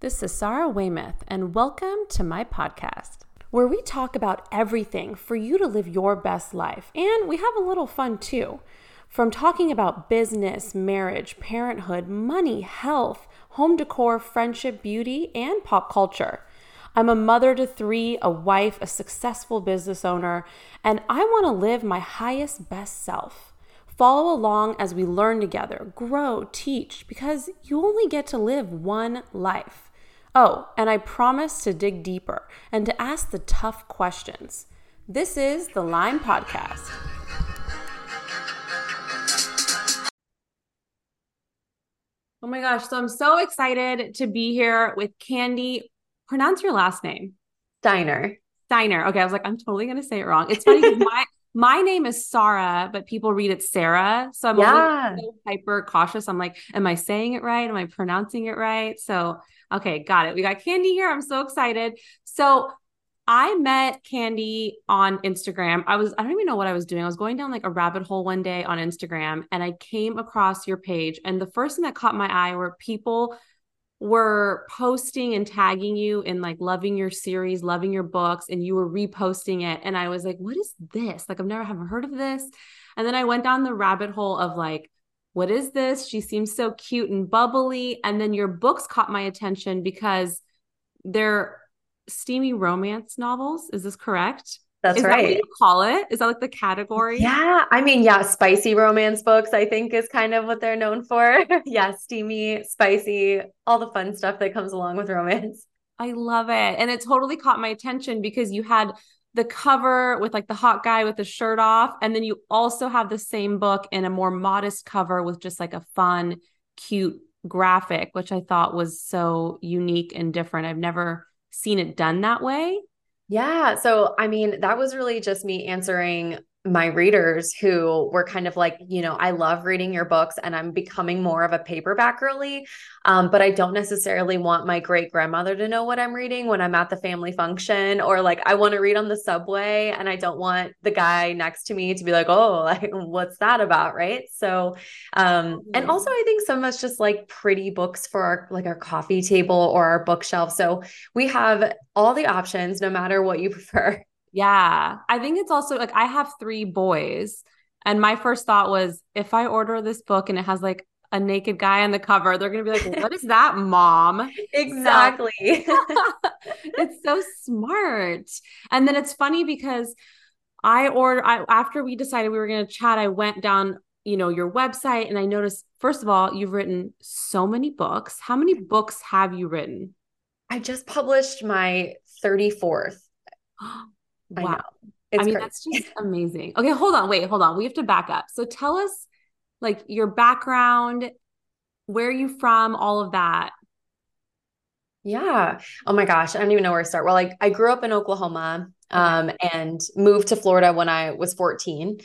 This is Sarah Weymouth, and welcome to my podcast, where we talk about everything for you to live your best life. And we have a little fun too. From talking about business, marriage, parenthood, money, health, home decor, friendship, beauty, and pop culture. I'm a mother to three, a wife, a successful business owner, and I want to live my highest, best self. Follow along as we learn together, grow, teach, because you only get to live one life. Oh, and I promise to dig deeper and to ask the tough questions. This is the Lime Podcast. Oh my gosh, so I'm so excited to be here with Kandi. Pronounce your last name. Steiner. Steiner. Okay, I was like, I'm totally gonna say it wrong. It's funny because my my name is Sarah, but people read it Sarah. So I'm yeah. so hyper cautious. I'm like, am I saying it right? Am I pronouncing it right? So, okay, got it. We got Kandi here. I'm so excited. So, I met Kandi on Instagram. I was, I don't even know what I was doing. I was going down like a rabbit hole one day on Instagram and I came across your page. And the first thing that caught my eye were people were posting and tagging you in like loving your series, loving your books, and you were reposting it. And I was like, what is this? Like, I've never haven't heard of this. And then I went down the rabbit hole of like, what is this? She seems so cute and bubbly. And then your books caught my attention because they're steamy romance novels. Is this correct? That's is right. That you call it? Is that like the category? Yeah. I mean, yeah, spicy romance books, I think, is kind of what they're known for. yeah, steamy, spicy, all the fun stuff that comes along with romance. I love it. And it totally caught my attention because you had the cover with like the hot guy with the shirt off. And then you also have the same book in a more modest cover with just like a fun, cute graphic, which I thought was so unique and different. I've never seen it done that way. Yeah. So, I mean, that was really just me answering my readers who were kind of like, you know, I love reading your books and I'm becoming more of a paperback girly. Um, but I don't necessarily want my great grandmother to know what I'm reading when I'm at the family function, or like I want to read on the subway and I don't want the guy next to me to be like, oh, like, what's that about? Right. So, um, and also I think some of us just like pretty books for our like our coffee table or our bookshelf. So we have all the options no matter what you prefer. Yeah. I think it's also like I have three boys. And my first thought was if I order this book and it has like a naked guy on the cover, they're going to be like, what is that, mom? Exactly. It's so smart. And then it's funny because I ordered, I, after we decided we were going to chat, I went down, you know, your website and I noticed, first of all, you've written so many books. How many books have you written? I just published my 34th. Wow. I, I mean, crazy. that's just amazing. Okay, hold on. Wait, hold on. We have to back up. So tell us like your background, where are you from, all of that. Yeah. Oh my gosh. I don't even know where to start. Well, like I grew up in Oklahoma um, and moved to Florida when I was 14.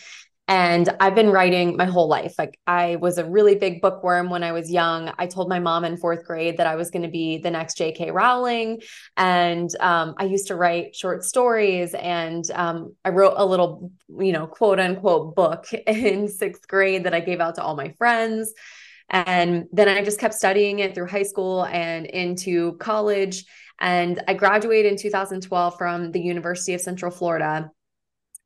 And I've been writing my whole life. Like I was a really big bookworm when I was young. I told my mom in fourth grade that I was going to be the next J.K. Rowling. And um, I used to write short stories. And um, I wrote a little, you know, quote unquote book in sixth grade that I gave out to all my friends. And then I just kept studying it through high school and into college. And I graduated in 2012 from the University of Central Florida.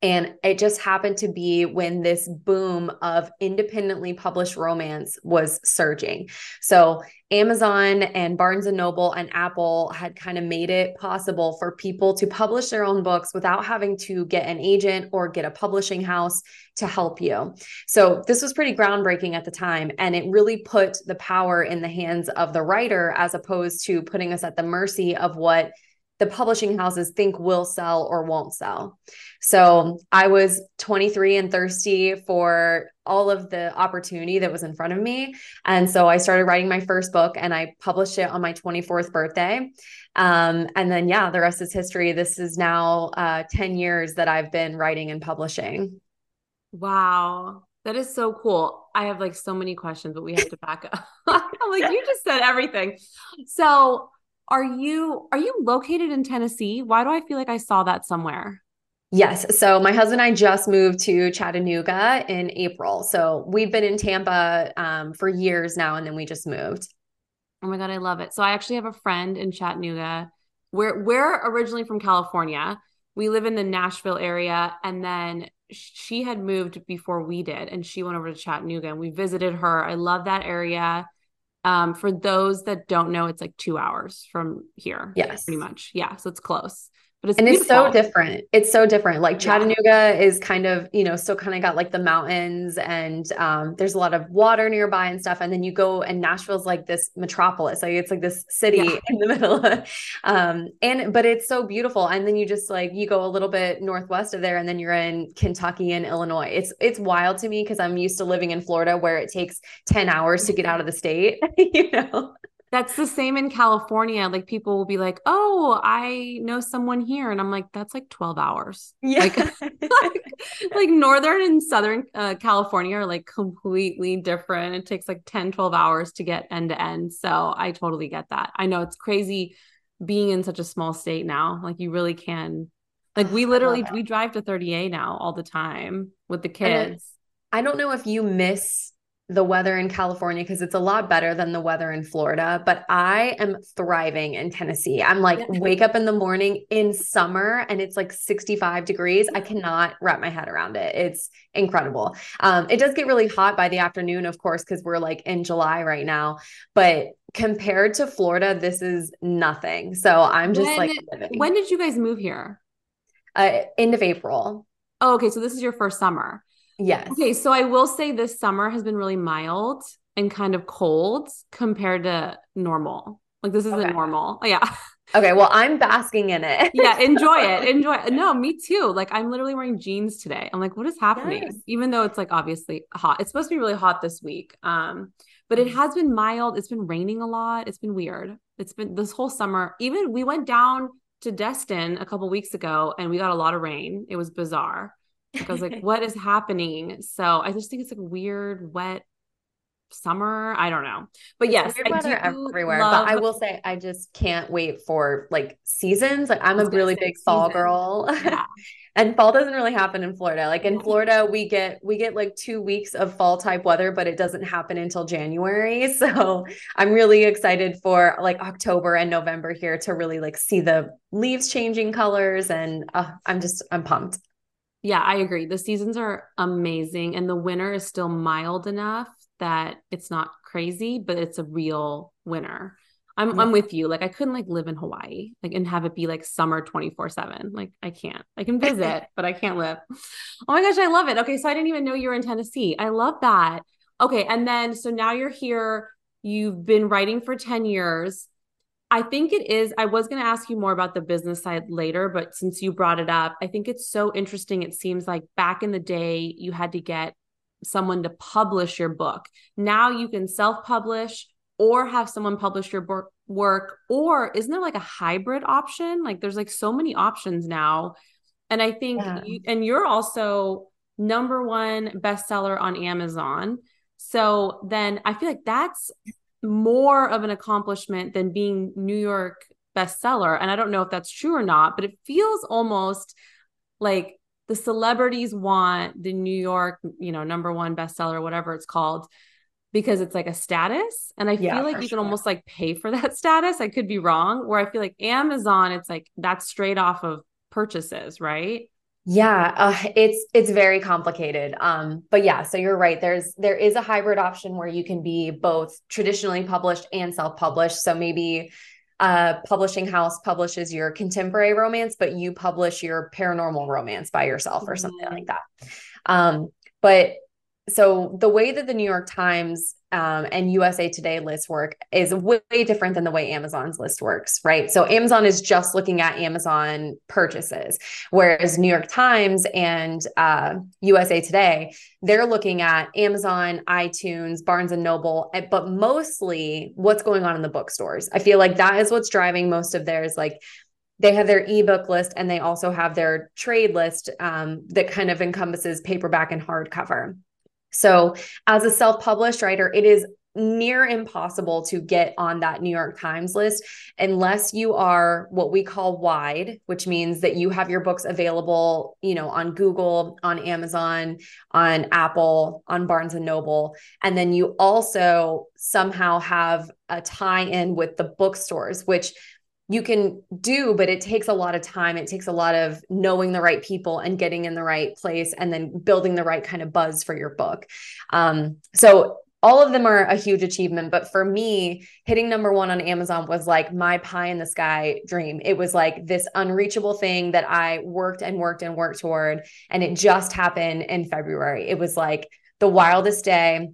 And it just happened to be when this boom of independently published romance was surging. So Amazon and Barnes and Noble and Apple had kind of made it possible for people to publish their own books without having to get an agent or get a publishing house to help you. So this was pretty groundbreaking at the time. And it really put the power in the hands of the writer as opposed to putting us at the mercy of what the publishing houses think will sell or won't sell. So I was 23 and thirsty for all of the opportunity that was in front of me. And so I started writing my first book and I published it on my 24th birthday. Um, and then, yeah, the rest is history. This is now uh, 10 years that I've been writing and publishing. Wow. That is so cool. I have like so many questions, but we have to back up. Like, you just said everything. So, are you are you located in Tennessee? Why do I feel like I saw that somewhere? Yes. So my husband and I just moved to Chattanooga in April. So we've been in Tampa um, for years now, and then we just moved. Oh my god, I love it. So I actually have a friend in Chattanooga. We're we're originally from California. We live in the Nashville area and then she had moved before we did and she went over to Chattanooga and we visited her. I love that area. Um, for those that don't know, it's like two hours from here. Yes. Pretty much. Yeah. So it's close but it's and beautiful. it's so different. It's so different. Like Chattanooga yeah. is kind of, you know, still kind of got like the mountains and um, there's a lot of water nearby and stuff. And then you go and Nashville's like this metropolis. Like it's like this city yeah. in the middle. um, and but it's so beautiful. And then you just like you go a little bit northwest of there and then you're in Kentucky and Illinois. It's it's wild to me because I'm used to living in Florida where it takes 10 hours to get out of the state, you know. That's the same in California. Like people will be like, "Oh, I know someone here," and I'm like, "That's like 12 hours." Yeah, like, like, like, northern and southern uh, California are like completely different. It takes like 10, 12 hours to get end to end. So I totally get that. I know it's crazy being in such a small state now. Like you really can. Like we literally we drive to 30A now all the time with the kids. I don't know if you miss the weather in California because it's a lot better than the weather in Florida, but I am thriving in Tennessee. I'm like, wake up in the morning in summer and it's like 65 degrees. I cannot wrap my head around it. It's incredible. Um, it does get really hot by the afternoon, of course, because we're like in July right now, but compared to Florida, this is nothing. So I'm just when, like, living. when did you guys move here? Uh, end of April. Oh, okay. So this is your first summer. Yes. Okay, so I will say this summer has been really mild and kind of cold compared to normal. Like this isn't okay. normal. Yeah. Okay, well, I'm basking in it. yeah, enjoy it. Enjoy it. No, me too. Like I'm literally wearing jeans today. I'm like, what is happening? Yes. Even though it's like obviously hot. It's supposed to be really hot this week. Um, but it mm. has been mild. It's been raining a lot. It's been weird. It's been this whole summer. Even we went down to Destin a couple weeks ago and we got a lot of rain. It was bizarre. Like I was like, what is happening? So I just think it's like weird, wet summer. I don't know. But it's yes, weird weather everywhere. Love- but I will say I just can't wait for like seasons. Like I'm a really big season. fall girl. Yeah. and fall doesn't really happen in Florida. Like in Florida, we get we get like two weeks of fall type weather, but it doesn't happen until January. So I'm really excited for like October and November here to really like see the leaves changing colors, and uh, I'm just I'm pumped. Yeah, I agree. The seasons are amazing and the winter is still mild enough that it's not crazy, but it's a real winter. I'm yeah. I'm with you. Like I couldn't like live in Hawaii like and have it be like summer 24/7. Like I can't. I can visit, but I can't live. Oh my gosh, I love it. Okay, so I didn't even know you were in Tennessee. I love that. Okay, and then so now you're here. You've been writing for 10 years. I think it is. I was going to ask you more about the business side later, but since you brought it up, I think it's so interesting. It seems like back in the day, you had to get someone to publish your book. Now you can self publish or have someone publish your work, or isn't there like a hybrid option? Like there's like so many options now. And I think, yeah. you, and you're also number one bestseller on Amazon. So then I feel like that's more of an accomplishment than being New York bestseller. And I don't know if that's true or not, but it feels almost like the celebrities want the New York, you know, number one bestseller, whatever it's called, because it's like a status. And I yeah, feel like you sure. can almost like pay for that status. I could be wrong. Where I feel like Amazon, it's like that's straight off of purchases, right? Yeah, uh, it's it's very complicated. Um, but yeah, so you're right. There's there is a hybrid option where you can be both traditionally published and self-published. So maybe a publishing house publishes your contemporary romance, but you publish your paranormal romance by yourself or something mm-hmm. like that. Um, but so the way that the New York Times um, and USA Today list work is way, different than the way Amazon's list works, right? So Amazon is just looking at Amazon purchases, whereas New York Times and uh, USA Today they're looking at Amazon, iTunes, Barnes and Noble, eh, but mostly what's going on in the bookstores. I feel like that is what's driving most of theirs, like they have their ebook list and they also have their trade list um, that kind of encompasses paperback and hardcover. So, as a self published writer, it is near impossible to get on that New York Times list unless you are what we call wide, which means that you have your books available, you know, on Google, on Amazon, on Apple, on Barnes and Noble, and then you also somehow have a tie in with the bookstores, which you can do, but it takes a lot of time. It takes a lot of knowing the right people and getting in the right place and then building the right kind of buzz for your book. Um, so all of them are a huge achievement. But for me, hitting number one on Amazon was like my pie in the sky dream. It was like this unreachable thing that I worked and worked and worked toward. And it just happened in February. It was like the wildest day.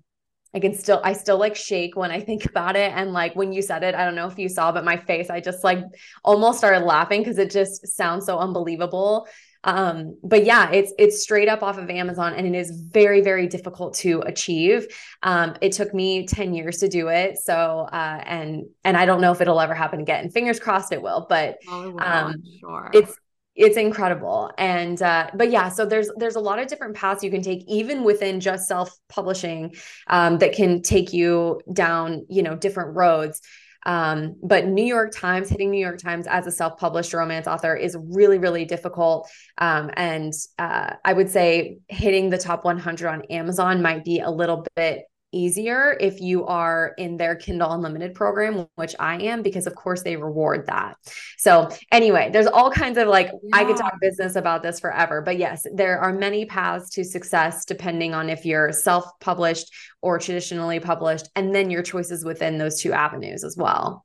I can still, I still like shake when I think about it. And like when you said it, I don't know if you saw, but my face, I just like almost started laughing because it just sounds so unbelievable. Um, but yeah, it's it's straight up off of Amazon and it is very, very difficult to achieve. Um, it took me 10 years to do it. So uh, and and I don't know if it'll ever happen again. Fingers crossed it will, but oh, um, sure. it's it's incredible and uh, but yeah so there's there's a lot of different paths you can take even within just self publishing um, that can take you down you know different roads um, but New York Times, hitting New York Times as a self published romance author is really, really difficult. Um, and uh, I would say hitting the top 100 on Amazon might be a little bit easier if you are in their Kindle Unlimited program, which I am, because of course they reward that. So, anyway, there's all kinds of like, yeah. I could talk business about this forever, but yes, there are many paths to success depending on if you're self published or traditionally published, and then your choices within those two avenues as well.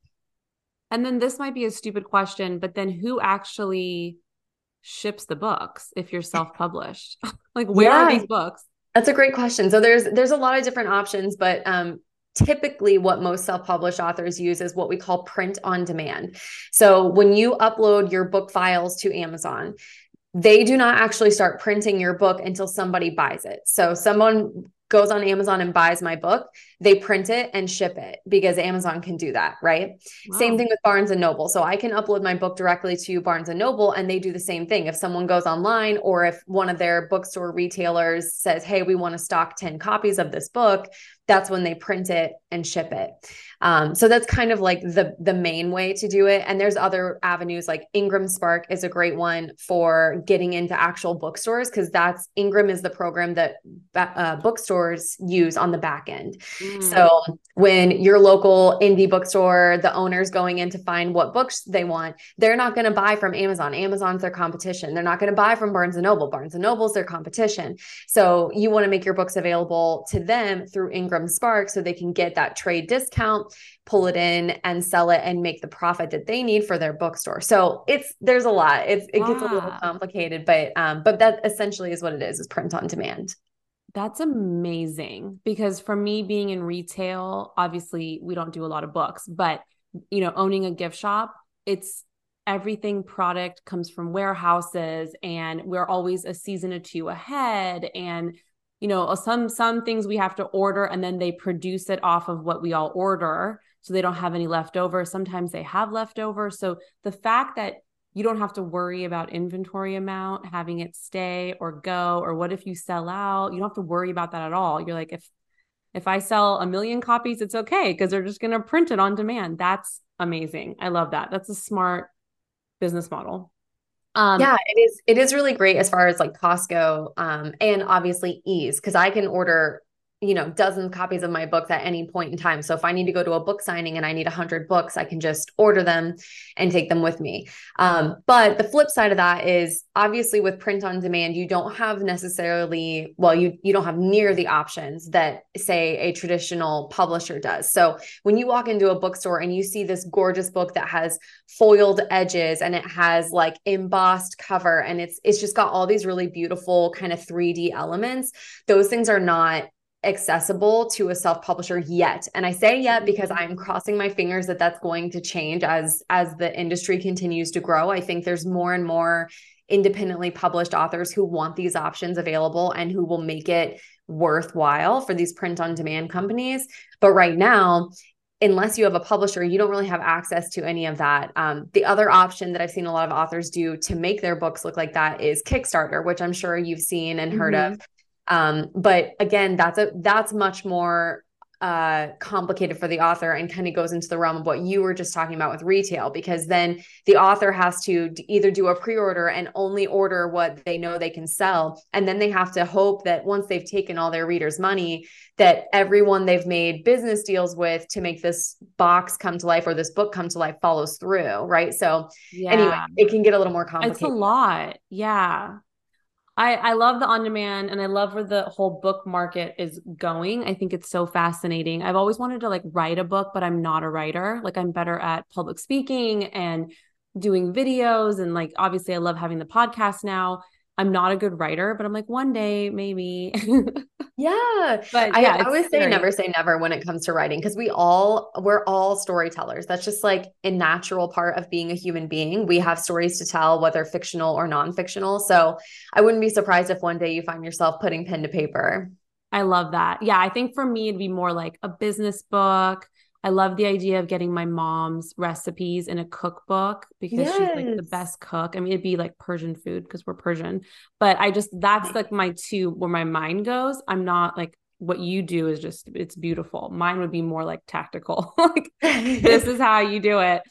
And then this might be a stupid question, but then who actually ships the books if you're self published? like, where yeah. are these books? That's a great question. So there's there's a lot of different options, but um, typically what most self-published authors use is what we call print on demand. So when you upload your book files to Amazon, they do not actually start printing your book until somebody buys it. So someone goes on Amazon and buys my book, they print it and ship it because Amazon can do that, right? Wow. Same thing with Barnes and Noble. So I can upload my book directly to Barnes and Noble and they do the same thing. If someone goes online or if one of their bookstore retailers says, "Hey, we want to stock 10 copies of this book," that's when they print it and ship it. Um, so that's kind of like the the main way to do it. And there's other avenues like Ingram Spark is a great one for getting into actual bookstores because that's Ingram is the program that uh, bookstores use on the back end. Mm. So when your local indie bookstore, the owner's going in to find what books they want, they're not going to buy from Amazon. Amazon's their competition. They're not going to buy from Barnes and Noble. Barnes and Noble's their competition. So you want to make your books available to them through Ingram Spark so they can get that trade discount pull it in and sell it and make the profit that they need for their bookstore. So it's there's a lot. It's it gets a little complicated, but um, but that essentially is what it is, is print on demand. That's amazing because for me being in retail, obviously we don't do a lot of books, but you know, owning a gift shop, it's everything product comes from warehouses and we're always a season or two ahead and you know uh, some some things we have to order and then they produce it off of what we all order so they don't have any leftover. Sometimes they have leftover. So the fact that you don't have to worry about inventory amount having it stay or go or what if you sell out? You don't have to worry about that at all. You're like if if i sell a million copies it's okay because they're just going to print it on demand. That's amazing. I love that. That's a smart business model. Um, yeah, it is. It is really great as far as like Costco, um, and obviously ease because I can order you know dozens of copies of my books at any point in time. So if i need to go to a book signing and i need 100 books i can just order them and take them with me. Um, but the flip side of that is obviously with print on demand you don't have necessarily well you you don't have near the options that say a traditional publisher does. So when you walk into a bookstore and you see this gorgeous book that has foiled edges and it has like embossed cover and it's it's just got all these really beautiful kind of 3d elements those things are not accessible to a self-publisher yet and i say yet because i'm crossing my fingers that that's going to change as as the industry continues to grow i think there's more and more independently published authors who want these options available and who will make it worthwhile for these print on demand companies but right now unless you have a publisher, you don't really have access to any of that. Um, the other option that I've seen a lot of authors do to make their books look like that is Kickstarter, which I'm sure you've seen and heard mm-hmm. of. Um, but again, that's a that's much more uh, complicated for the author and kind of goes into the realm of what you were just talking about with retail because then the author has to either do a pre-order and only order what they know they can sell and then they have to hope that once they've taken all their readers money that everyone they've made business deals with to make this box come to life or this book come to life follows through right? So yeah. anyway it can get a little more complicated it's a lot. Yeah I, I love the on demand and I love where the whole book market is going. I think it's so fascinating. I've always wanted to like write a book, but I'm not a writer. Like I'm better at public speaking and doing videos. And like obviously, I love having the podcast now. I'm not a good writer, but I'm like one day maybe. yeah. But yeah, I, I always say never say never when it comes to writing because we all we're all storytellers. That's just like a natural part of being a human being. We have stories to tell, whether fictional or non-fictional. So I wouldn't be surprised if one day you find yourself putting pen to paper. I love that. Yeah, I think for me it'd be more like a business book I love the idea of getting my mom's recipes in a cookbook because yes. she's like the best cook. I mean, it'd be like Persian food because we're Persian, but I just that's like my two where my mind goes. I'm not like what you do is just it's beautiful. Mine would be more like tactical. like this is how you do it.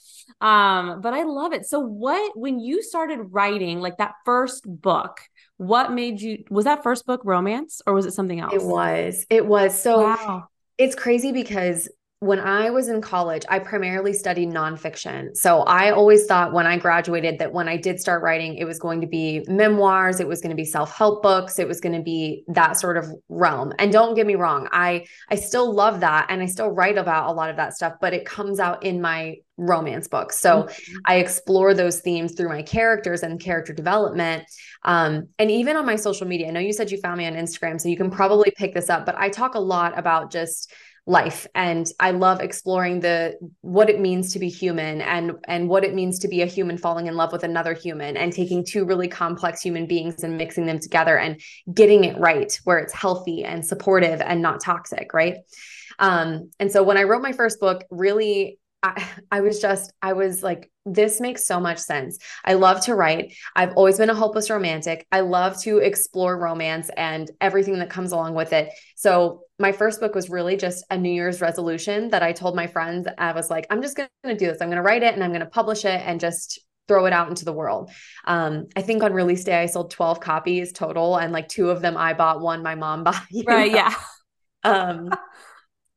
Um, but I love it. So what when you started writing like that first book, what made you was that first book romance or was it something else? It was. It was. So wow. it's crazy because when I was in college, I primarily studied nonfiction. So I always thought when I graduated that when I did start writing, it was going to be memoirs, it was going to be self-help books, it was going to be that sort of realm. And don't get me wrong, I I still love that and I still write about a lot of that stuff, but it comes out in my romance books. So mm-hmm. I explore those themes through my characters and character development. Um, and even on my social media, I know you said you found me on Instagram, so you can probably pick this up, but I talk a lot about just life. And i love exploring the what it means to be human and and what it means to be a human falling in love with another human and taking two really complex human beings and mixing them together and getting it right where it's healthy and supportive and not toxic right? Um and so when i wrote my first book really I, I was just, I was like, this makes so much sense. I love to write. I've always been a hopeless romantic. I love to explore romance and everything that comes along with it. So, my first book was really just a New Year's resolution that I told my friends. I was like, I'm just going to do this. I'm going to write it and I'm going to publish it and just throw it out into the world. Um, I think on release day, I sold 12 copies total, and like two of them I bought, one my mom bought. Right. Know? Yeah. Um,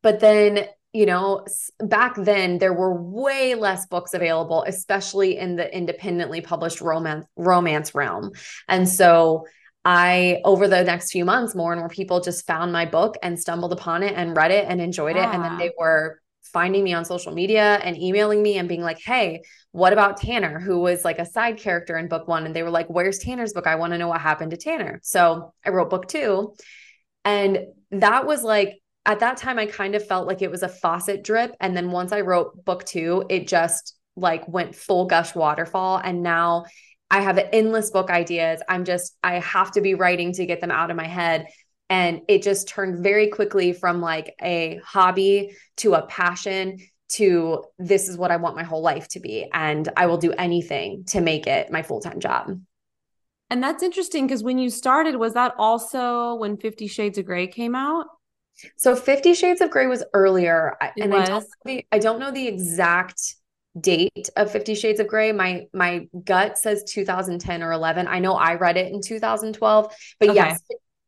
but then you know, back then there were way less books available, especially in the independently published romance romance realm. And so I over the next few months, more and more people just found my book and stumbled upon it and read it and enjoyed yeah. it. And then ah. they were finding me on social media and emailing me and being like, Hey, what about Tanner, who was like a side character in book one? And they were like, Where's Tanner's book? I want to know what happened to Tanner. So I wrote book two. And that was like at that time I kind of felt like it was a faucet drip. And then once I wrote book two, it just like went full gush waterfall. And now I have endless book ideas. I'm just, I have to be writing to get them out of my head. And it just turned very quickly from like a hobby to a passion to this is what I want my whole life to be. And I will do anything to make it my full time job. And that's interesting because when you started, was that also when Fifty Shades of Grey came out? So Fifty Shades of Grey was earlier, it and was. I don't the, I don't know the exact date of Fifty Shades of Grey. My my gut says 2010 or 11. I know I read it in 2012, but okay. yes,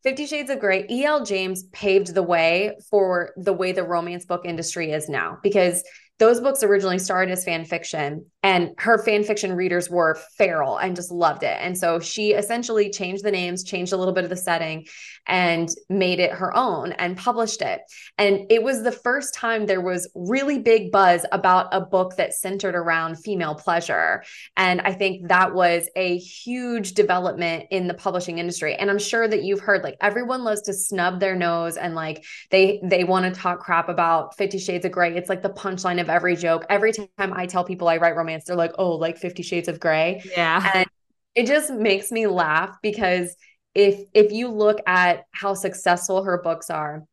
Fifty Shades of Grey. E.L. James paved the way for the way the romance book industry is now because those books originally started as fan fiction and her fan fiction readers were feral and just loved it and so she essentially changed the names changed a little bit of the setting and made it her own and published it and it was the first time there was really big buzz about a book that centered around female pleasure and i think that was a huge development in the publishing industry and i'm sure that you've heard like everyone loves to snub their nose and like they they want to talk crap about 50 shades of gray it's like the punchline of every joke. Every time I tell people I write romance, they're like, oh, like Fifty Shades of Grey. Yeah. And it just makes me laugh because if if you look at how successful her books are,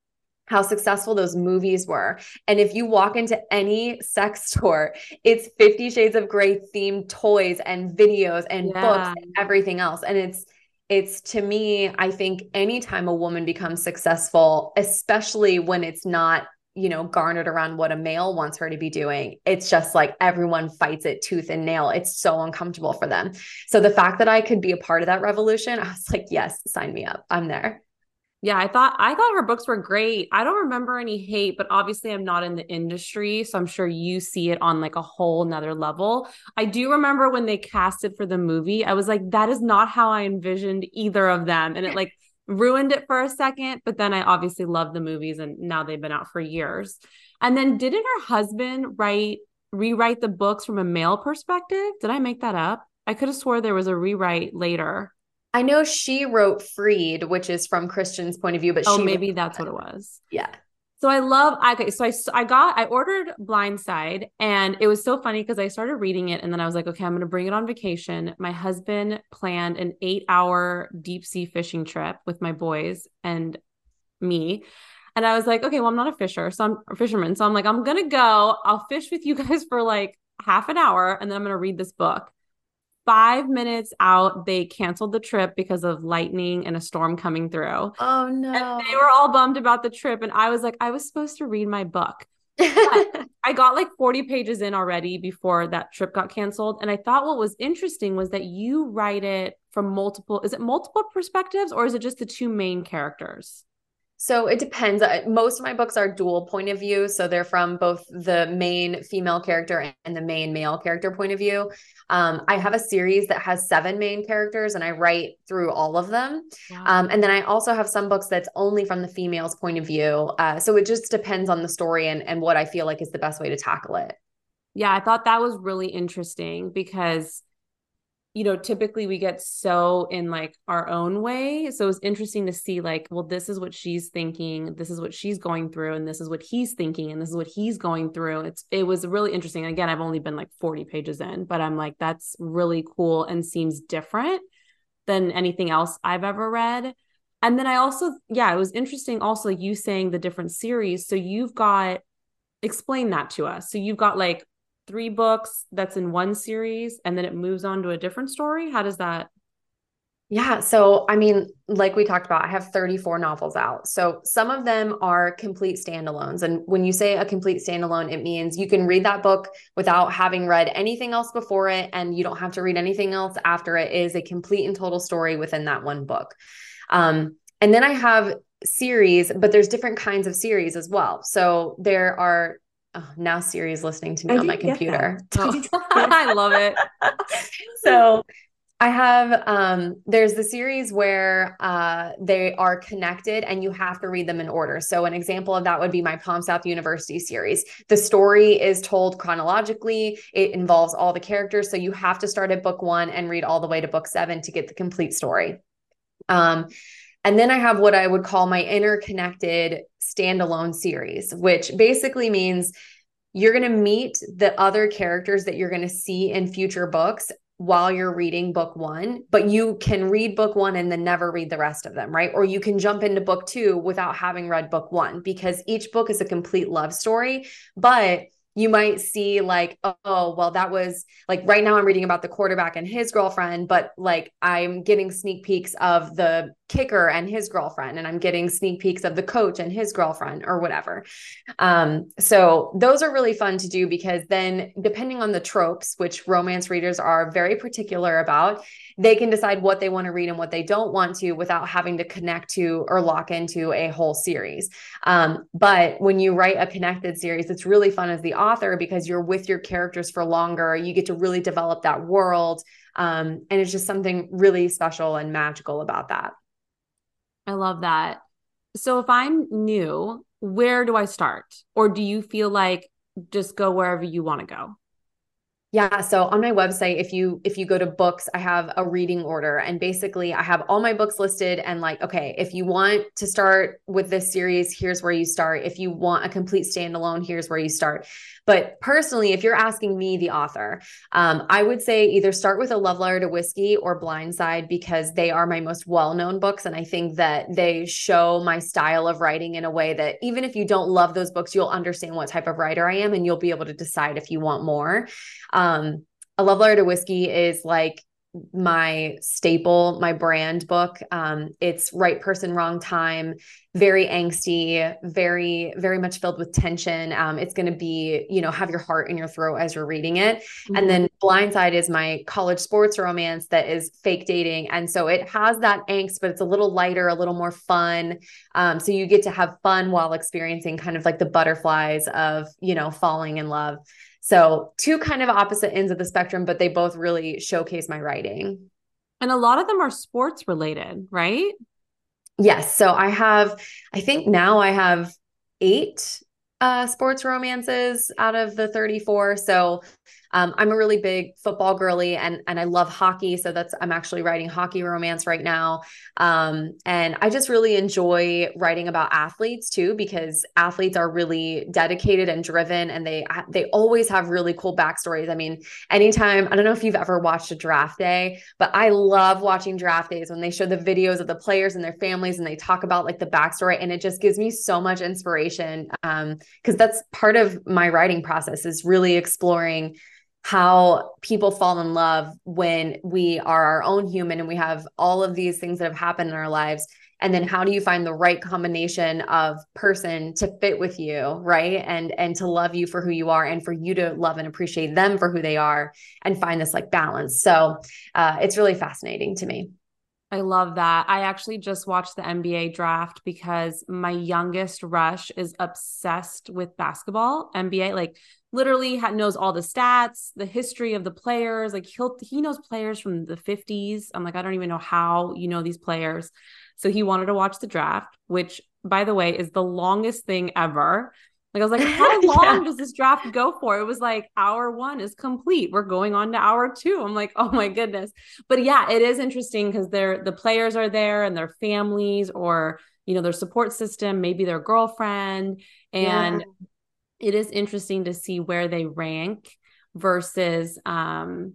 how successful those movies were. And if you walk into any sex store, it's 50 Shades of Grey themed toys and videos and yeah. books and everything else. And it's it's to me, I think anytime a woman becomes successful, especially when it's not you know, garnered around what a male wants her to be doing. It's just like everyone fights it tooth and nail. It's so uncomfortable for them. So the fact that I could be a part of that revolution, I was like, yes, sign me up. I'm there. Yeah, I thought I thought her books were great. I don't remember any hate, but obviously I'm not in the industry, so I'm sure you see it on like a whole nother level. I do remember when they casted for the movie, I was like, that is not how I envisioned either of them. And it like ruined it for a second, but then I obviously love the movies and now they've been out for years. And then didn't her husband write rewrite the books from a male perspective? Did I make that up? I could have swore there was a rewrite later. I know she wrote Freed, which is from Christian's point of view, but oh, she maybe that's what it was. Yeah. So I love okay. So I I got I ordered Blindside, and it was so funny because I started reading it, and then I was like, okay, I'm gonna bring it on vacation. My husband planned an eight hour deep sea fishing trip with my boys and me. And I was like, okay, well, I'm not a fisher, so I'm a fisherman. So I'm like, I'm gonna go. I'll fish with you guys for like half an hour, and then I'm gonna read this book five minutes out, they canceled the trip because of lightning and a storm coming through. Oh no. And they were all bummed about the trip. And I was like, I was supposed to read my book. I got like 40 pages in already before that trip got canceled. And I thought what was interesting was that you write it from multiple, is it multiple perspectives or is it just the two main characters? So it depends. Most of my books are dual point of view. So they're from both the main female character and the main male character point of view. Um, I have a series that has seven main characters and I write through all of them. Wow. Um, and then I also have some books that's only from the female's point of view. Uh, so it just depends on the story and, and what I feel like is the best way to tackle it. Yeah, I thought that was really interesting because you know, typically we get so in like our own way. So it's interesting to see, like, well, this is what she's thinking, this is what she's going through, and this is what he's thinking, and this is what he's going through. It's it was really interesting. again, I've only been like 40 pages in, but I'm like, that's really cool and seems different than anything else I've ever read. And then I also, yeah, it was interesting also you saying the different series. So you've got explain that to us. So you've got like three books that's in one series and then it moves on to a different story? How does that? Yeah. So, I mean, like we talked about, I have 34 novels out. So, some of them are complete standalones. And when you say a complete standalone, it means you can read that book without having read anything else before it, and you don't have to read anything else after it. it is a complete and total story within that one book. Um, and then I have series, but there's different kinds of series as well. So, there are oh, now Siri's listening to me I on my computer. Oh. I love it. so I have um there's the series where uh they are connected and you have to read them in order. So an example of that would be my Palm South University series. The story is told chronologically. It involves all the characters so you have to start at book 1 and read all the way to book 7 to get the complete story. Um and then I have what I would call my interconnected standalone series, which basically means you're going to meet the other characters that you're going to see in future books while you're reading book one, but you can read book one and then never read the rest of them, right? Or you can jump into book two without having read book one because each book is a complete love story. But you might see like oh well that was like right now i'm reading about the quarterback and his girlfriend but like i'm getting sneak peeks of the kicker and his girlfriend and i'm getting sneak peeks of the coach and his girlfriend or whatever um so those are really fun to do because then depending on the tropes which romance readers are very particular about they can decide what they want to read and what they don't want to without having to connect to or lock into a whole series. Um, but when you write a connected series, it's really fun as the author because you're with your characters for longer. You get to really develop that world. Um, and it's just something really special and magical about that. I love that. So if I'm new, where do I start? Or do you feel like just go wherever you want to go? Yeah, so on my website if you if you go to books, I have a reading order and basically I have all my books listed and like okay, if you want to start with this series, here's where you start. If you want a complete standalone, here's where you start. But personally, if you're asking me, the author, um, I would say either start with a love letter to whiskey or Blindside because they are my most well known books. And I think that they show my style of writing in a way that even if you don't love those books, you'll understand what type of writer I am and you'll be able to decide if you want more. A love letter to whiskey is like my staple, my brand book. Um, it's right person, wrong time, very angsty, very, very much filled with tension. Um, it's going to be, you know, have your heart in your throat as you're reading it. Mm-hmm. And then Blindside is my college sports romance that is fake dating. And so it has that angst, but it's a little lighter, a little more fun. Um, so you get to have fun while experiencing kind of like the butterflies of, you know, falling in love. So, two kind of opposite ends of the spectrum, but they both really showcase my writing. And a lot of them are sports related, right? Yes. So, I have, I think now I have eight uh, sports romances out of the 34. So, um, I'm a really big football girly and and I love hockey. So that's I'm actually writing hockey romance right now. Um, and I just really enjoy writing about athletes too, because athletes are really dedicated and driven and they they always have really cool backstories. I mean, anytime, I don't know if you've ever watched a draft day, but I love watching draft days when they show the videos of the players and their families and they talk about like the backstory. And it just gives me so much inspiration. Um, because that's part of my writing process is really exploring how people fall in love when we are our own human and we have all of these things that have happened in our lives and then how do you find the right combination of person to fit with you right and and to love you for who you are and for you to love and appreciate them for who they are and find this like balance so uh, it's really fascinating to me I love that. I actually just watched the NBA draft because my youngest Rush is obsessed with basketball, NBA. Like literally knows all the stats, the history of the players. Like he'll he knows players from the 50s. I'm like, I don't even know how you know these players. So he wanted to watch the draft, which by the way is the longest thing ever. Like I was like, how long yeah. does this draft go for? It was like hour one is complete. We're going on to hour two. I'm like, oh my goodness. But yeah, it is interesting because they're the players are there and their families or you know their support system, maybe their girlfriend. And yeah it is interesting to see where they rank versus um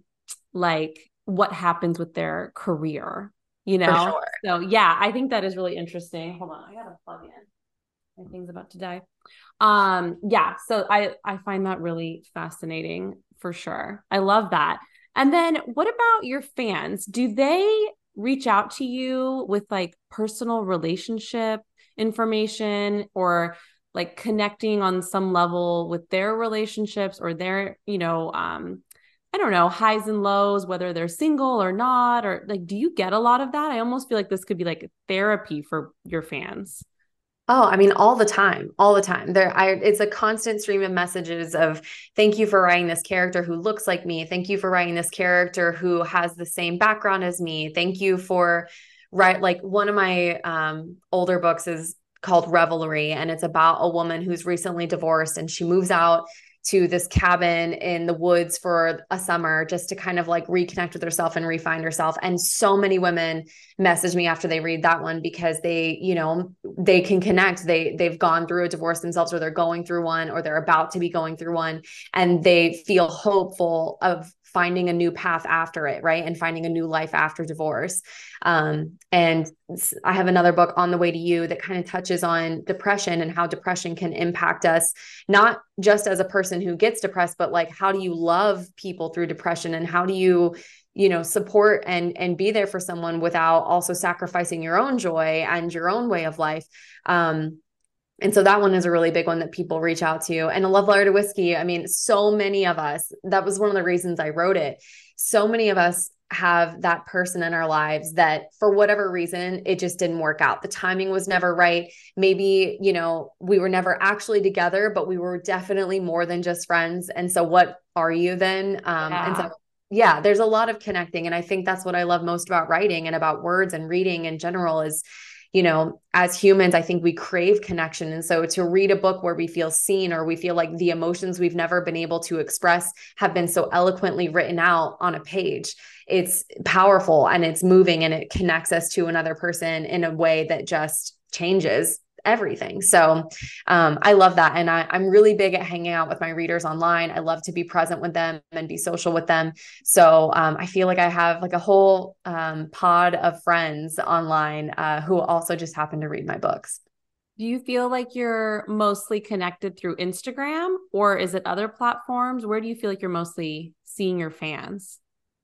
like what happens with their career you know? sure. so yeah i think that is really interesting. Hold on i gotta plug in. My thing's about to die. Um yeah so i i find that really fascinating for sure. I love that. And then what about your fans? Do they reach out to you with like personal relationship information or like connecting on some level with their relationships or their, you know, um, I don't know, highs and lows, whether they're single or not, or like, do you get a lot of that? I almost feel like this could be like therapy for your fans. Oh, I mean, all the time, all the time. There, I it's a constant stream of messages of thank you for writing this character who looks like me. Thank you for writing this character who has the same background as me. Thank you for right. Like one of my um, older books is called Revelry, and it's about a woman who's recently divorced and she moves out to this cabin in the woods for a summer just to kind of like reconnect with herself and refine herself. And so many women message me after they read that one because they, you know, they can connect. They they've gone through a divorce themselves or they're going through one or they're about to be going through one and they feel hopeful of finding a new path after it, right? And finding a new life after divorce. Um, and I have another book on the way to you that kind of touches on depression and how depression can impact us, not just as a person who gets depressed, but like how do you love people through depression and how do you you know support and and be there for someone without also sacrificing your own joy and your own way of life um and so that one is a really big one that people reach out to. And a love letter to whiskey. I mean, so many of us, that was one of the reasons I wrote it. So many of us have that person in our lives that for whatever reason it just didn't work out the timing was never right maybe you know we were never actually together but we were definitely more than just friends and so what are you then um yeah. and so yeah there's a lot of connecting and i think that's what i love most about writing and about words and reading in general is you know, as humans, I think we crave connection. And so to read a book where we feel seen or we feel like the emotions we've never been able to express have been so eloquently written out on a page, it's powerful and it's moving and it connects us to another person in a way that just changes everything. So um, I love that. And I, I'm really big at hanging out with my readers online. I love to be present with them and be social with them. So um, I feel like I have like a whole um, pod of friends online uh, who also just happen to read my books. Do you feel like you're mostly connected through Instagram or is it other platforms? Where do you feel like you're mostly seeing your fans?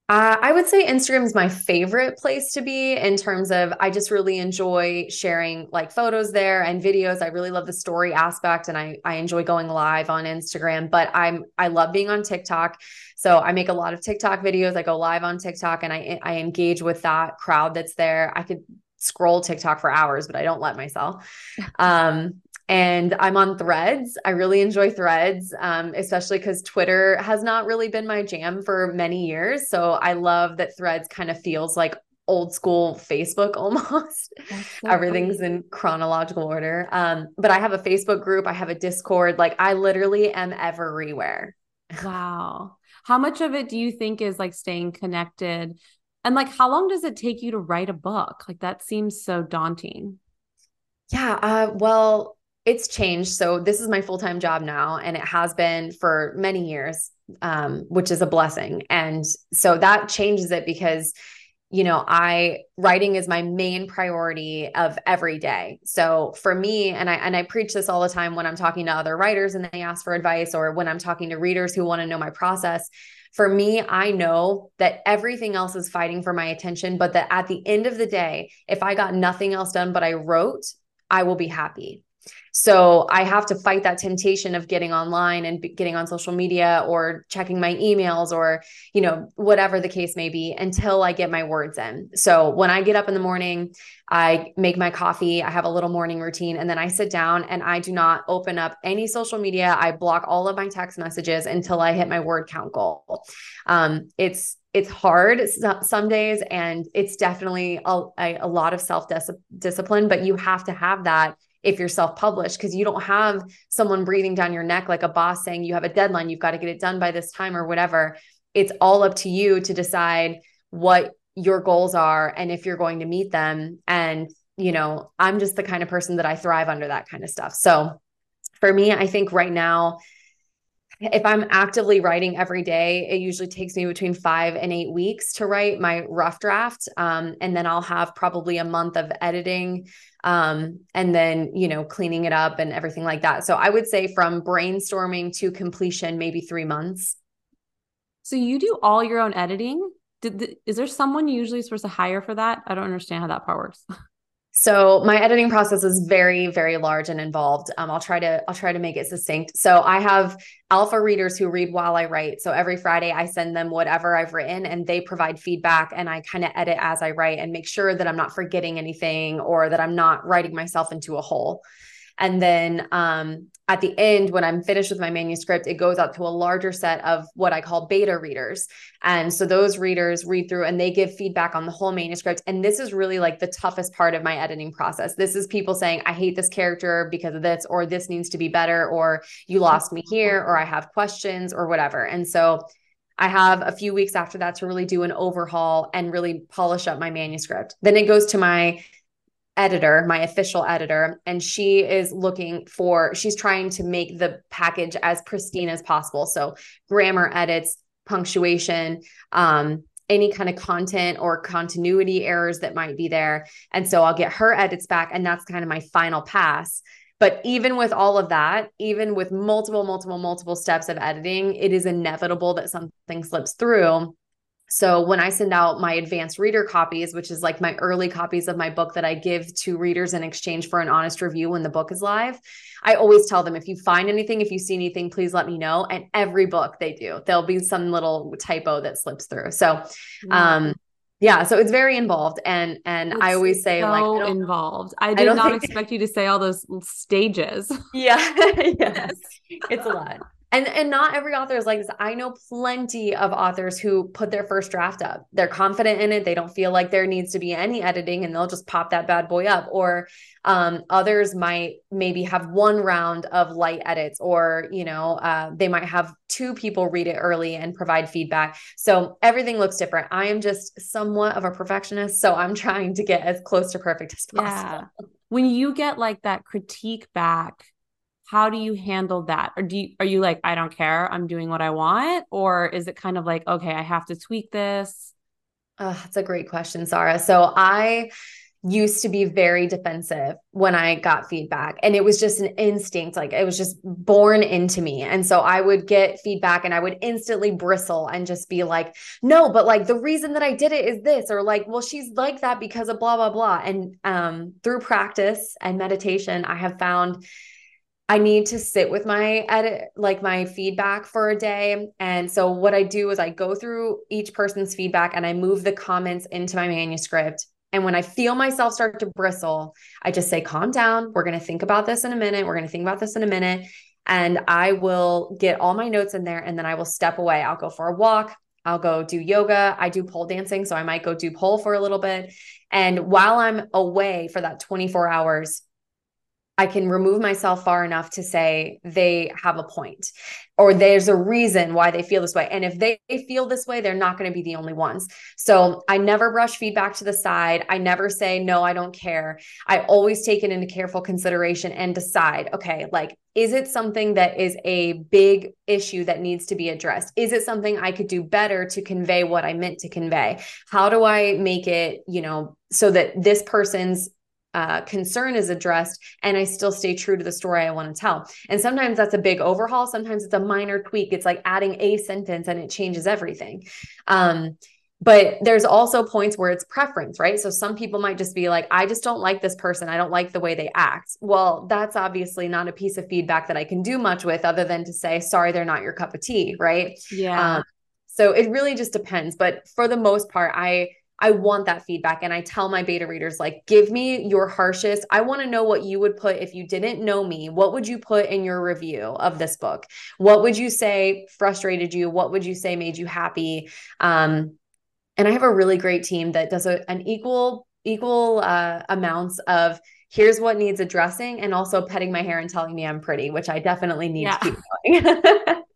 Uh, I would say Instagram is my favorite place to be in terms of I just really enjoy sharing like photos there and videos. I really love the story aspect and I I enjoy going live on Instagram, but I'm I love being on TikTok. So I make a lot of TikTok videos. I go live on TikTok and I I engage with that crowd that's there. I could scroll TikTok for hours, but I don't let myself. Um, and I'm on threads. I really enjoy threads, um, especially because Twitter has not really been my jam for many years. So I love that threads kind of feels like old school Facebook almost. So Everything's funny. in chronological order. Um, but I have a Facebook group, I have a Discord. Like I literally am everywhere. Wow. How much of it do you think is like staying connected? And like how long does it take you to write a book? Like that seems so daunting. Yeah, uh, well, it's changed. So this is my full-time job now and it has been for many years um, which is a blessing. And so that changes it because you know, I writing is my main priority of every day. So for me, and I and I preach this all the time when I'm talking to other writers and they ask for advice, or when I'm talking to readers who want to know my process. For me, I know that everything else is fighting for my attention, but that at the end of the day, if I got nothing else done but I wrote, I will be happy. So I have to fight that temptation of getting online and getting on social media or checking my emails or, you know, whatever the case may be until I get my words in. So when I get up in the morning, I make my coffee, I have a little morning routine, and then I sit down and I do not open up any social media. I block all of my text messages until I hit my word count goal. Um, it's it's hard some days and it's definitely a, a, lot of self discipline but you have to have that if you're self-published because you don't have someone breathing down your neck like a boss saying you have a deadline you've got to get it done by this time or whatever. It's all up to you to decide what your goals are and if you're going to meet them. And you know i'm just the kind of person that i thrive under that kind of stuff. So for me i think right now if I'm actively writing every day, it usually takes me between five and eight weeks to write my rough draft. Um, and then I'll have probably a month of editing um, and then, you know, cleaning it up and everything like that. So I would say from brainstorming to completion, maybe three months. So you do all your own editing? Did the, is there someone you usually supposed to hire for that? I don't understand how that part works. So my editing process is very, very large and involved. Um, I'll try to I'll try to make it succinct. So I have alpha readers who read while I write. So every Friday I send them whatever I've written and they provide feedback and I kind of edit as I write and make sure that I'm not forgetting anything or that I'm not writing myself into a hole. And then um, at the end, when I'm finished with my manuscript, it goes out to a larger set of what I call beta readers. And so those readers read through and they give feedback on the whole manuscript. And this is really like the toughest part of my editing process. This is people saying, I hate this character because of this, or this needs to be better, or you lost me here, or I have questions, or whatever. And so I have a few weeks after that to really do an overhaul and really polish up my manuscript. Then it goes to my editor, my official editor, and she is looking for, she's trying to make the package as pristine as possible. So, grammar edits, punctuation, um, any kind of content or continuity errors that might be there. And so I'll get her edits back, and that's kind of my final pass. But even with all of that, even with multiple, multiple, multiple steps of editing, it is inevitable that something slips through. So when I send out my advanced reader copies, which is like my early copies of my book that I give to readers in exchange for an honest review when the book is live, I always tell them if you find anything, if you see anything, please let me know. And every book they do, there'll be some little typo that slips through. So, um, yeah, so it's very involved, and and it's I always say so like involved. I did I not think... expect you to say all those stages. Yeah, yes, it's a lot and and not every author is like this. I know plenty of authors who put their first draft up. They're confident in it. They don't feel like there needs to be any editing and they'll just pop that bad boy up. Or um, others might maybe have one round of light edits or you know uh, they might have two people read it early and provide feedback. So everything looks different. I am just somewhat of a perfectionist so i'm trying to get as close to perfect as possible. Yeah. when you get like that critique back how do you handle that or do you are you like i don't care i'm doing what i want or is it kind of like okay i have to tweak this that's a great question sarah so i used to be very defensive when I got feedback. And it was just an instinct, like it was just born into me. And so I would get feedback and I would instantly bristle and just be like, no, but like the reason that I did it is this, or like, well, she's like that because of blah, blah, blah. And um, through practice and meditation, I have found I need to sit with my edit, like my feedback for a day. And so what I do is I go through each person's feedback and I move the comments into my manuscript. And when I feel myself start to bristle, I just say, calm down. We're going to think about this in a minute. We're going to think about this in a minute. And I will get all my notes in there and then I will step away. I'll go for a walk. I'll go do yoga. I do pole dancing. So I might go do pole for a little bit. And while I'm away for that 24 hours, I can remove myself far enough to say they have a point or there's a reason why they feel this way. And if they feel this way, they're not going to be the only ones. So I never brush feedback to the side. I never say, no, I don't care. I always take it into careful consideration and decide, okay, like, is it something that is a big issue that needs to be addressed? Is it something I could do better to convey what I meant to convey? How do I make it, you know, so that this person's uh, concern is addressed and I still stay true to the story I want to tell. And sometimes that's a big overhaul. Sometimes it's a minor tweak. It's like adding a sentence and it changes everything. Um, but there's also points where it's preference, right? So some people might just be like, I just don't like this person. I don't like the way they act. Well, that's obviously not a piece of feedback that I can do much with other than to say, sorry, they're not your cup of tea, right? Yeah. Um, so it really just depends. But for the most part, I, I want that feedback. And I tell my beta readers, like, give me your harshest. I want to know what you would put if you didn't know me. What would you put in your review of this book? What would you say frustrated you? What would you say made you happy? Um, and I have a really great team that does a, an equal, equal uh, amounts of here's what needs addressing and also petting my hair and telling me I'm pretty, which I definitely need yeah. to keep going.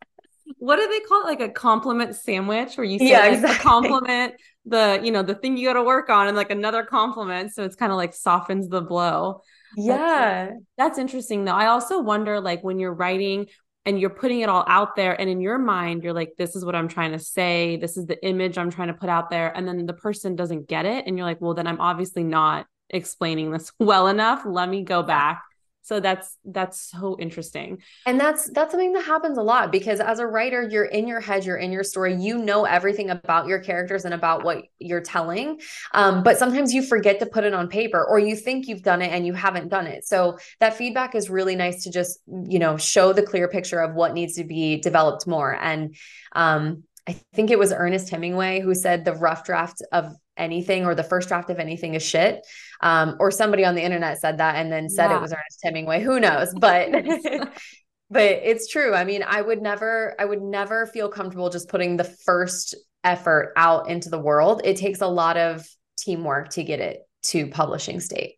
what do they call it? Like a compliment sandwich where you say yeah, like exactly. compliment the, you know, the thing you got to work on and like another compliment. So it's kind of like softens the blow. Yeah. That's, that's interesting though. I also wonder like when you're writing and you're putting it all out there and in your mind you're like this is what i'm trying to say this is the image i'm trying to put out there and then the person doesn't get it and you're like well then i'm obviously not explaining this well enough let me go back so that's that's so interesting. And that's that's something that happens a lot because as a writer you're in your head you're in your story you know everything about your characters and about what you're telling. Um, but sometimes you forget to put it on paper or you think you've done it and you haven't done it. So that feedback is really nice to just you know show the clear picture of what needs to be developed more. And um, I think it was Ernest Hemingway who said the rough draft of anything or the first draft of anything is shit. Um, or somebody on the internet said that and then said yeah. it was Ernest Hemingway. Who knows? But but it's true. I mean, I would never, I would never feel comfortable just putting the first effort out into the world. It takes a lot of teamwork to get it to publishing state.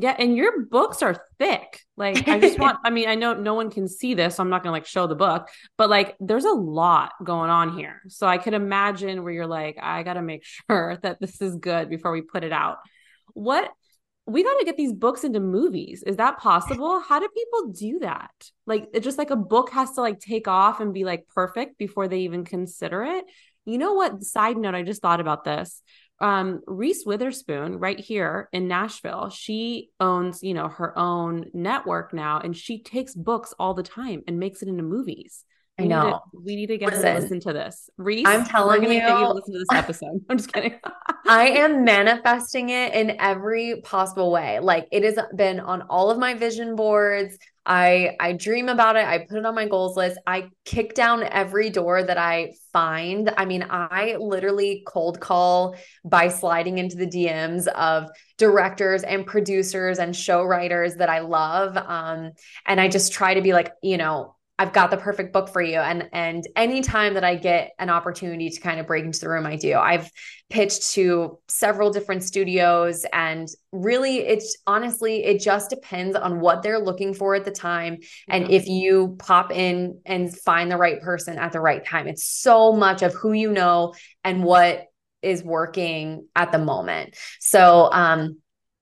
Yeah, and your books are thick. Like I just want I mean, I know no one can see this, so I'm not going to like show the book, but like there's a lot going on here. So I could imagine where you're like I got to make sure that this is good before we put it out. What we got to get these books into movies. Is that possible? How do people do that? Like it just like a book has to like take off and be like perfect before they even consider it. You know what? Side note, I just thought about this um, Reese Witherspoon, right here in Nashville, she owns, you know, her own network now, and she takes books all the time and makes it into movies. I know. Need to, we need to get listen, to listen to this. Reese, I'm telling you, you listen to this episode. I'm just kidding. I am manifesting it in every possible way. Like it has been on all of my vision boards. I I dream about it. I put it on my goals list. I kick down every door that I find. I mean, I literally cold call by sliding into the DMs of directors and producers and show writers that I love. Um, and I just try to be like, you know, I've got the perfect book for you. And and anytime that I get an opportunity to kind of break into the room, I do. I've pitched to several different studios and really it's honestly it just depends on what they're looking for at the time and if you pop in and find the right person at the right time. It's so much of who you know and what is working at the moment. So um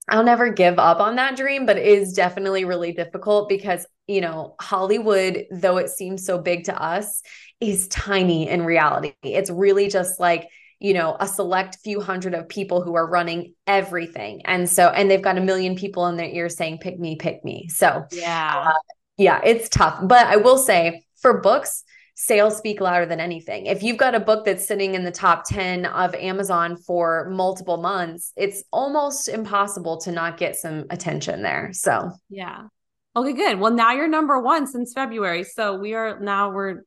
I'll never give up on that dream, but it is definitely really difficult because, you know, Hollywood, though it seems so big to us, is tiny in reality. It's really just like, you know, a select few hundred of people who are running everything. And so, and they've got a million people in their ears saying, pick me, pick me. So, yeah. Uh, yeah, it's tough. But I will say for books, sales speak louder than anything. If you've got a book that's sitting in the top 10 of Amazon for multiple months, it's almost impossible to not get some attention there. So, yeah. Okay, good. Well, now you're number one since February. So we are now we're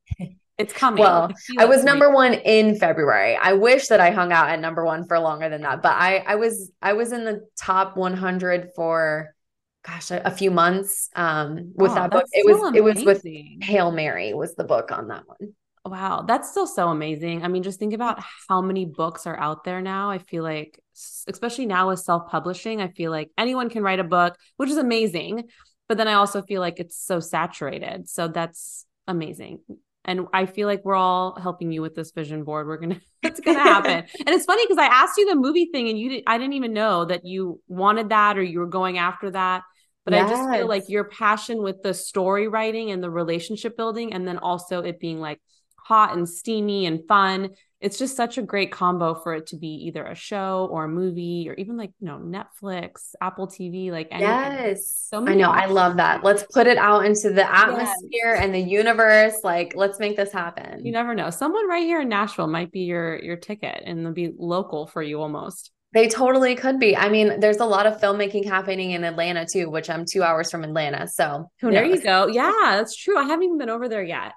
it's coming. Well, I, was number one in February. I wish that I hung out at number one for longer than that, but I I was I was in the top 100 for gosh a, a few months um with oh, that book. It was amazing. it was with Hail Mary was the book on that one. Wow, that's still so amazing. I mean, just think about how many books are out there now. I feel like, especially now with self publishing, I feel like anyone can write a book, which is amazing. But then I also feel like it's so saturated. So that's amazing and I feel like we're all helping you with this vision board. We're gonna it's gonna happen. and it's funny because I asked you the movie thing and you did I didn't even know that you wanted that or you were going after that. But yes. I just feel like your passion with the story writing and the relationship building, and then also it being like hot and steamy and fun it's just such a great combo for it to be either a show or a movie or even like you know Netflix, Apple TV, like anything. yes. So I know. I love that. Let's put it out into the atmosphere yes. and the universe. Like let's make this happen. You never know. Someone right here in Nashville might be your your ticket and they'll be local for you almost. They totally could be. I mean, there's a lot of filmmaking happening in Atlanta too, which I'm two hours from Atlanta. So oh, who there knows? you go. Yeah, that's true. I haven't even been over there yet.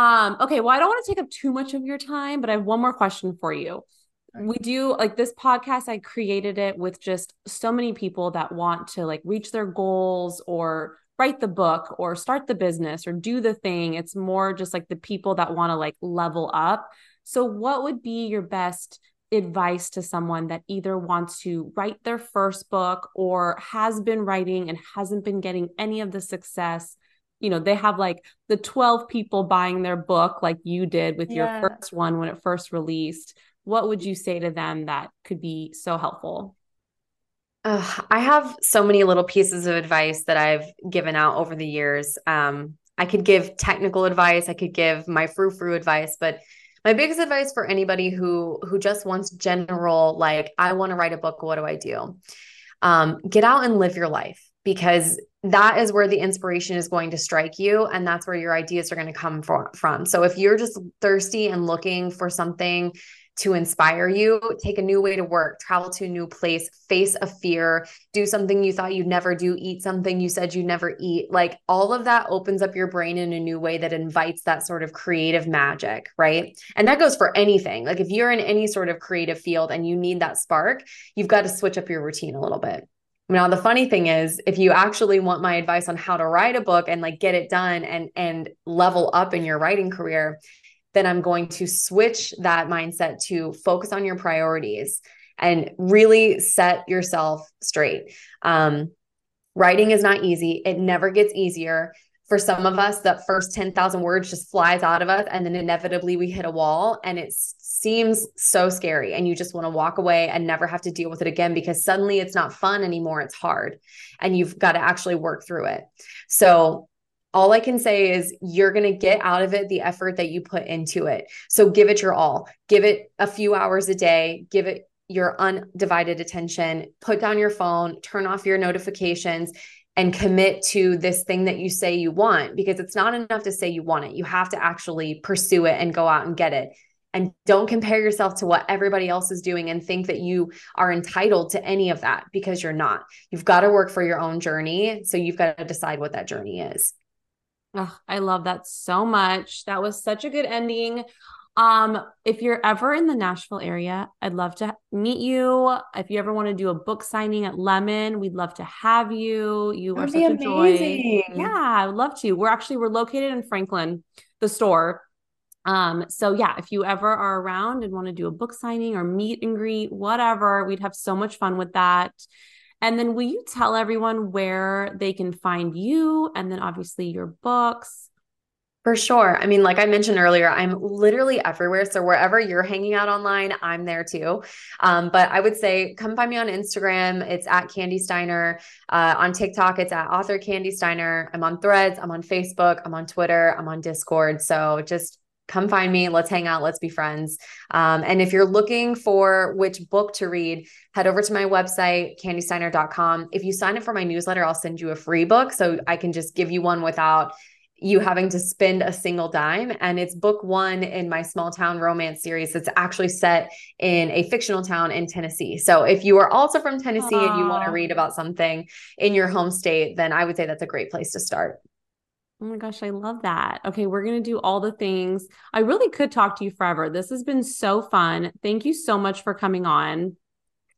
Um, okay, well, I don't want to take up too much of your time, but I have one more question for you. We do like this podcast, I created it with just so many people that want to like reach their goals or write the book or start the business or do the thing. It's more just like the people that want to like level up. So, what would be your best advice to someone that either wants to write their first book or has been writing and hasn't been getting any of the success? You know they have like the 12 people buying their book like you did with yeah. your first one when it first released. What would you say to them that could be so helpful? Uh, i have so many little pieces of advice that i've given out over the years. Um, i could give technical advice i could give my frou frou advice but my biggest advice for anybody who who just wants general like i want to write a book what do i do? Um, get out and live your life because that is where the inspiration is going to strike you and that's where your ideas are going to come from. So if you're just thirsty and looking for something to inspire you take a new way to work travel to a new place face a fear do something you thought you'd never do eat something you said you'd never eat. Like all of that opens up your brain in a new way that invites that sort of creative magic right? And that goes for anything. Like if you're in any sort of creative field and you need that spark you've got to switch up your routine a little bit now the funny thing is if you actually want my advice on how to write a book and like get it done and and level up in your writing career, then I'm going to switch that mindset to focus on your priorities and really set yourself straight. Um, writing is not easy. It never gets easier for some of us, that first 10,000 words just flies out of us. And then inevitably we hit a wall and it seems so scary. And you just want to walk away and never have to deal with it again because suddenly it's not fun anymore. It's hard and you've got to actually work through it. So, all I can say is you're going to get out of it the effort that you put into it. So, give it your all, give it a few hours a day, give it your undivided attention, put down your phone, turn off your notifications and commit to this thing that you say you want because it's not enough to say you want it. You have to actually pursue it and go out and get it. And don't compare yourself to what everybody else is doing and think that you are entitled to any of that because you're not. You've got to work for your own journey. So you've got to decide what that journey is. Oh, I love that so much. That was such a good ending. Um, if you're ever in the Nashville area, I'd love to meet you. If you ever want to do a book signing at Lemon, we'd love to have you. You That'd are such a joy. Yeah, I would love to. We're actually we're located in Franklin, the store. Um, so yeah, if you ever are around and want to do a book signing or meet and greet, whatever, we'd have so much fun with that. And then will you tell everyone where they can find you and then obviously your books? For sure. I mean, like I mentioned earlier, I'm literally everywhere. So wherever you're hanging out online, I'm there too. Um, but I would say come find me on Instagram. It's at Kandi Steiner. Uh, on TikTok, it's at author Kandi Steiner. I'm on threads. I'm on Facebook. I'm on Twitter. I'm on Discord. So just come find me. Let's hang out. Let's be friends. Um, and if you're looking for which book to read, head over to my website, kandisteiner.com. If you sign up for my newsletter, I'll send you a free book. So I can just give you one without you having to spend a single dime. And it's book one in my small town romance series that's actually set in a fictional town in Tennessee. So if you are also from Tennessee Aww. and you want to read about something in your home state, then I would say that's a great place to start. Oh my gosh, I love that. Okay, we're going to do all the things. I really could talk to you forever. This has been so fun. Thank you so much for coming on.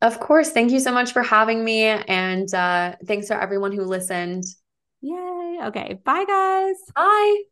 Of course. Thank you so much for having me. And uh, thanks to everyone who listened. Yay. Okay. Bye, guys. Bye.